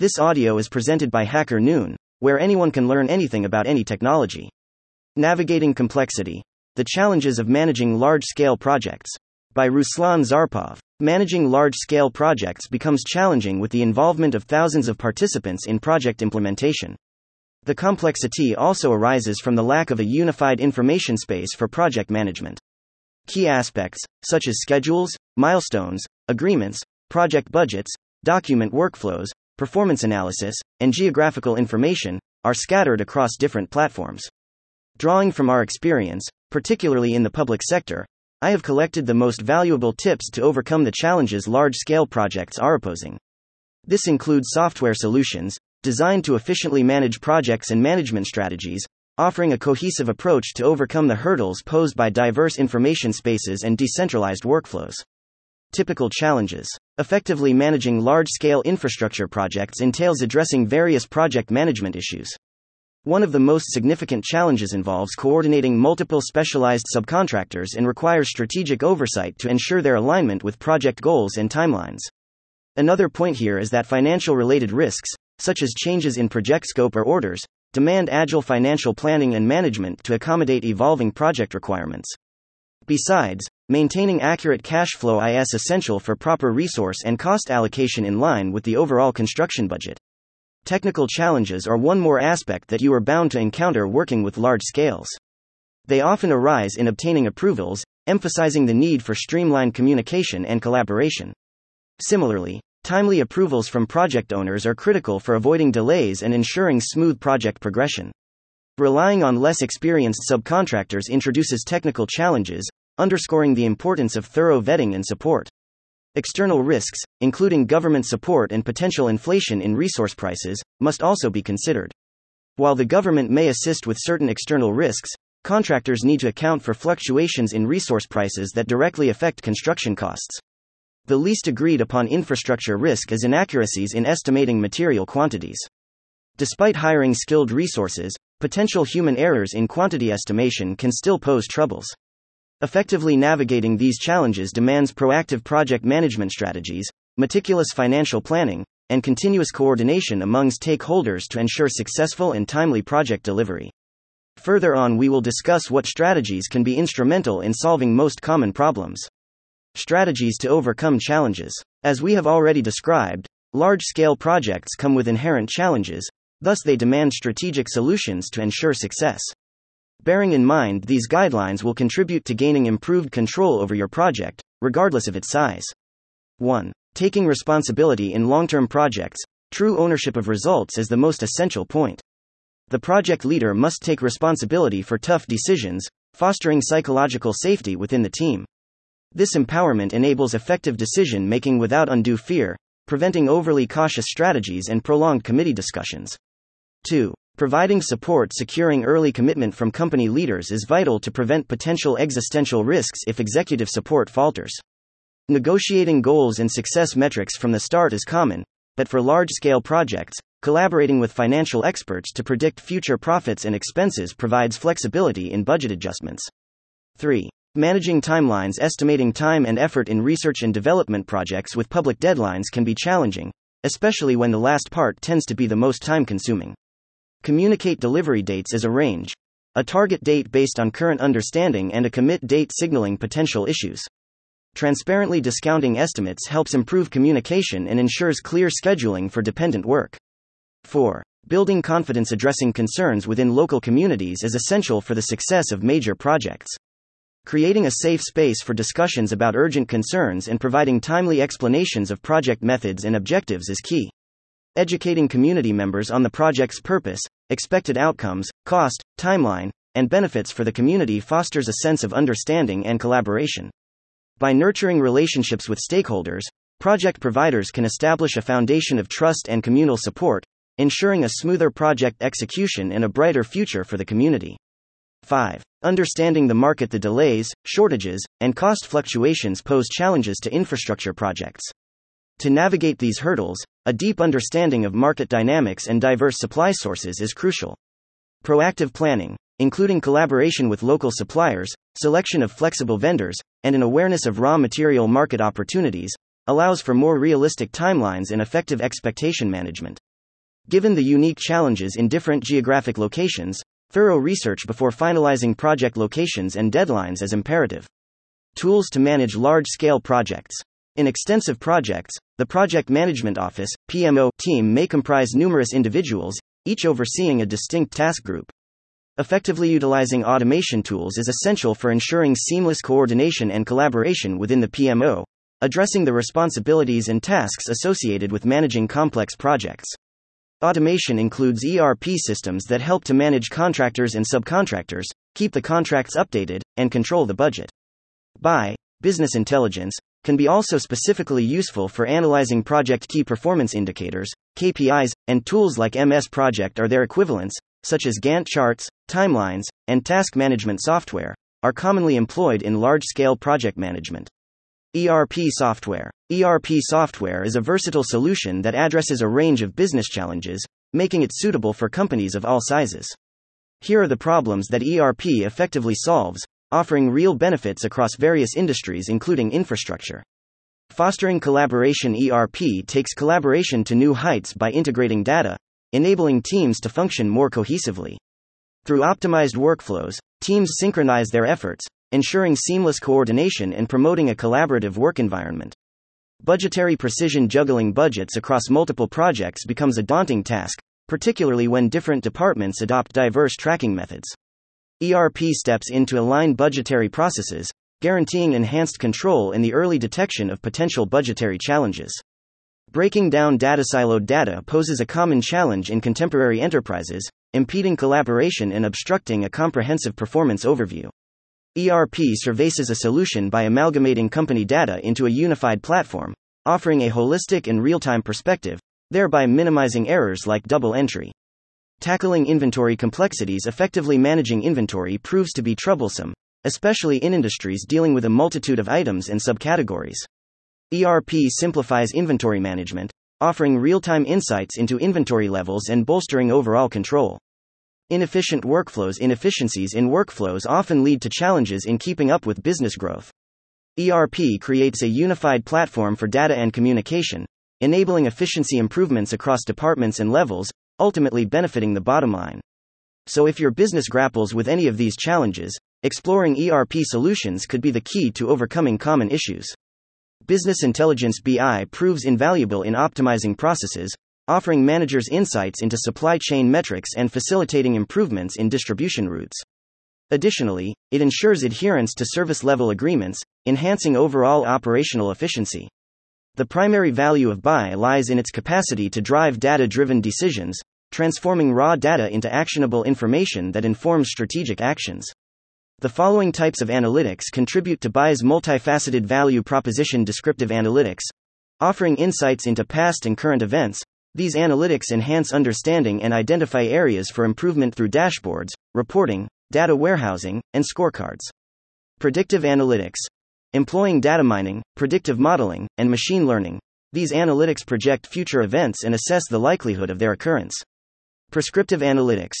This audio is presented by Hacker Noon, where anyone can learn anything about any technology. Navigating Complexity The Challenges of Managing Large Scale Projects. By Ruslan Zaripov. Managing large scale projects becomes challenging with the involvement of thousands of participants in project implementation. The complexity also arises from the lack of a unified information space for project management. Key aspects, such as schedules, milestones, agreements, project budgets, document workflows, performance analysis, and geographical information, are scattered across different platforms. Drawing from our experience, particularly in the public sector, I have collected the most valuable tips to overcome the challenges large scale projects are opposing. This includes software solutions, designed to efficiently manage projects and management strategies, offering a cohesive approach to overcome the hurdles posed by diverse information spaces and decentralized workflows. Typical challenges. Effectively managing large scale infrastructure projects entails addressing various project management issues. One of the most significant challenges involves coordinating multiple specialized subcontractors and requires strategic oversight to ensure their alignment with project goals and timelines. Another point here is that financial related risks, such as changes in project scope or orders, demand agile financial planning and management to accommodate evolving project requirements. Besides, maintaining accurate cash flow is essential for proper resource and cost allocation in line with the overall construction budget. Technical challenges are one more aspect that you are bound to encounter working with large scales. They often arise in obtaining approvals, emphasizing the need for streamlined communication and collaboration. Similarly, timely approvals from project owners are critical for avoiding delays and ensuring smooth project progression. Relying on less experienced subcontractors introduces technical challenges, underscoring the importance of thorough vetting and support. External risks, including government support and potential inflation in resource prices, must also be considered. While the government may assist with certain external risks, contractors need to account for fluctuations in resource prices that directly affect construction costs. The least agreed upon infrastructure risk is inaccuracies in estimating material quantities. Despite hiring skilled resources, potential human errors in quantity estimation can still pose troubles. Effectively navigating these challenges demands proactive project management strategies, meticulous financial planning, and continuous coordination among stakeholders to ensure successful and timely project delivery. Further on, we will discuss what strategies can be instrumental in solving most common problems. Strategies to overcome challenges. As we have already described, large scale projects come with inherent challenges, thus, they demand strategic solutions to ensure success. Bearing in mind these guidelines will contribute to gaining improved control over your project, regardless of its size. 1. Taking responsibility in long term projects, true ownership of results is the most essential point. The project leader must take responsibility for tough decisions, fostering psychological safety within the team. This empowerment enables effective decision making without undue fear, preventing overly cautious strategies and prolonged committee discussions. 2. Providing support securing early commitment from company leaders is vital to prevent potential existential risks if executive support falters. Negotiating goals and success metrics from the start is common, but for large scale projects, collaborating with financial experts to predict future profits and expenses provides flexibility in budget adjustments. 3. Managing timelines Estimating time and effort in research and development projects with public deadlines can be challenging, especially when the last part tends to be the most time consuming. Communicate delivery dates as a range. A target date based on current understanding and a commit date signaling potential issues. Transparently discounting estimates helps improve communication and ensures clear scheduling for dependent work. 4. Building confidence addressing concerns within local communities is essential for the success of major projects. Creating a safe space for discussions about urgent concerns and providing timely explanations of project methods and objectives is key. Educating community members on the project's purpose, expected outcomes, cost, timeline, and benefits for the community fosters a sense of understanding and collaboration. By nurturing relationships with stakeholders, project providers can establish a foundation of trust and communal support, ensuring a smoother project execution and a brighter future for the community. 5. Understanding the market The delays, shortages, and cost fluctuations pose challenges to infrastructure projects. To navigate these hurdles, a deep understanding of market dynamics and diverse supply sources is crucial. Proactive planning, including collaboration with local suppliers, selection of flexible vendors, and an awareness of raw material market opportunities, allows for more realistic timelines and effective expectation management. Given the unique challenges in different geographic locations, thorough research before finalizing project locations and deadlines is imperative. Tools to manage large scale projects. In extensive projects, the Project Management Office PMO team may comprise numerous individuals, each overseeing a distinct task group. Effectively utilizing automation tools is essential for ensuring seamless coordination and collaboration within the PMO, addressing the responsibilities and tasks associated with managing complex projects. Automation includes ERP systems that help to manage contractors and subcontractors, keep the contracts updated, and control the budget. By business intelligence, can be also specifically useful for analyzing project key performance indicators, KPIs, and tools like MS Project or their equivalents, such as Gantt charts, timelines, and task management software, are commonly employed in large scale project management. ERP software. ERP software is a versatile solution that addresses a range of business challenges, making it suitable for companies of all sizes. Here are the problems that ERP effectively solves, offering real benefits across various industries, including infrastructure. Fostering collaboration ERP takes collaboration to new heights by integrating data, enabling teams to function more cohesively. Through optimized workflows, teams synchronize their efforts, ensuring seamless coordination and promoting a collaborative work environment. Budgetary precision juggling budgets across multiple projects becomes a daunting task, particularly when different departments adopt diverse tracking methods. ERP steps in to align budgetary processes, guaranteeing enhanced control in the early detection of potential budgetary challenges. Breaking down data siloed data poses a common challenge in contemporary enterprises, impeding collaboration and obstructing a comprehensive performance overview. ERP surveys a solution by amalgamating company data into a unified platform, offering a holistic and real time perspective, thereby minimizing errors like double entry. Tackling inventory complexities effectively managing inventory proves to be troublesome, especially in industries dealing with a multitude of items and subcategories. ERP simplifies inventory management, offering real time insights into inventory levels and bolstering overall control. Inefficient workflows Inefficiencies in workflows often lead to challenges in keeping up with business growth. ERP creates a unified platform for data and communication, enabling efficiency improvements across departments and levels, ultimately benefiting the bottom line. So, if your business grapples with any of these challenges, exploring ERP solutions could be the key to overcoming common issues. Business Intelligence BI proves invaluable in optimizing processes, offering managers insights into supply chain metrics and facilitating improvements in distribution routes. Additionally, it ensures adherence to service level agreements, enhancing overall operational efficiency. The primary value of BI lies in its capacity to drive data driven decisions, transforming raw data into actionable information that informs strategic actions. The following types of analytics contribute to BI's multifaceted value proposition descriptive analytics, offering insights into past and current events, these analytics enhance understanding and identify areas for improvement through dashboards, reporting, data warehousing, and scorecards. Predictive analytics. Employing data mining, predictive modeling, and machine learning, these analytics project future events and assess the likelihood of their occurrence. Prescriptive analytics.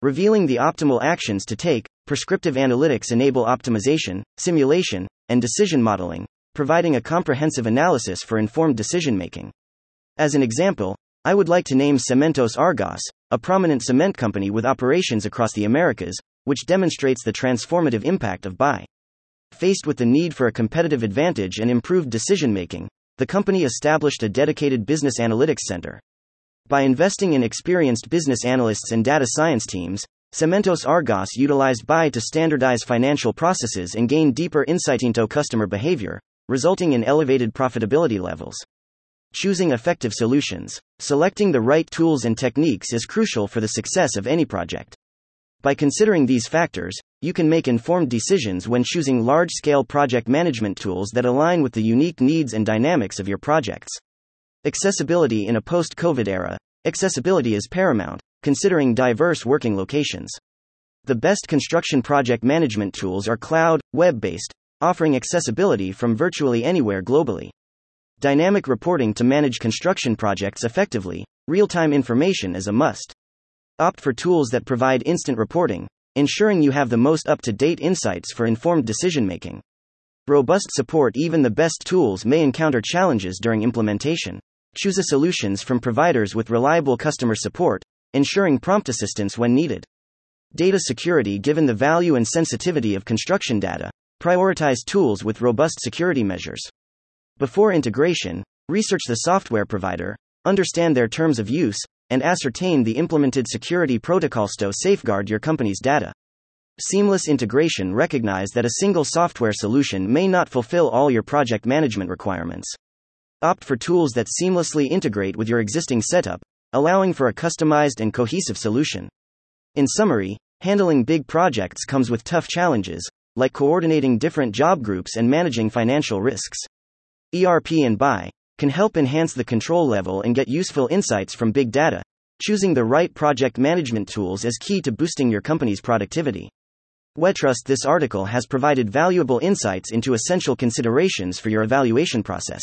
Revealing the optimal actions to take, prescriptive analytics enable optimization, simulation, and decision modeling, providing a comprehensive analysis for informed decision making. As an example, I would like to name Cementos Argos, a prominent cement company with operations across the Americas, which demonstrates the transformative impact of BI. Faced with the need for a competitive advantage and improved decision making, the company established a dedicated business analytics center. By investing in experienced business analysts and data science teams, Cementos Argos utilized BI to standardize financial processes and gain deeper insight into customer behavior, resulting in elevated profitability levels. Choosing effective solutions. Selecting the right tools and techniques is crucial for the success of any project. By considering these factors, you can make informed decisions when choosing large scale project management tools that align with the unique needs and dynamics of your projects. Accessibility in a post COVID era. Accessibility is paramount, considering diverse working locations. The best construction project management tools are cloud, web based, offering accessibility from virtually anywhere globally. Dynamic reporting to manage construction projects effectively, real time information is a must. Opt for tools that provide instant reporting, ensuring you have the most up to date insights for informed decision making. Robust support Even the best tools may encounter challenges during implementation. Choose a solutions from providers with reliable customer support, ensuring prompt assistance when needed. Data security Given the value and sensitivity of construction data, prioritize tools with robust security measures. Before integration, research the software provider, understand their terms of use, and ascertain the implemented security protocols to safeguard your company's data. Seamless integration Recognize that a single software solution may not fulfill all your project management requirements. Opt for tools that seamlessly integrate with your existing setup, allowing for a customized and cohesive solution. In summary, handling big projects comes with tough challenges, like coordinating different job groups and managing financial risks. ERP and BI can help enhance the control level and get useful insights from big data. Choosing the right project management tools is key to boosting your company's productivity. WeTrust This article has provided valuable insights into essential considerations for your evaluation process.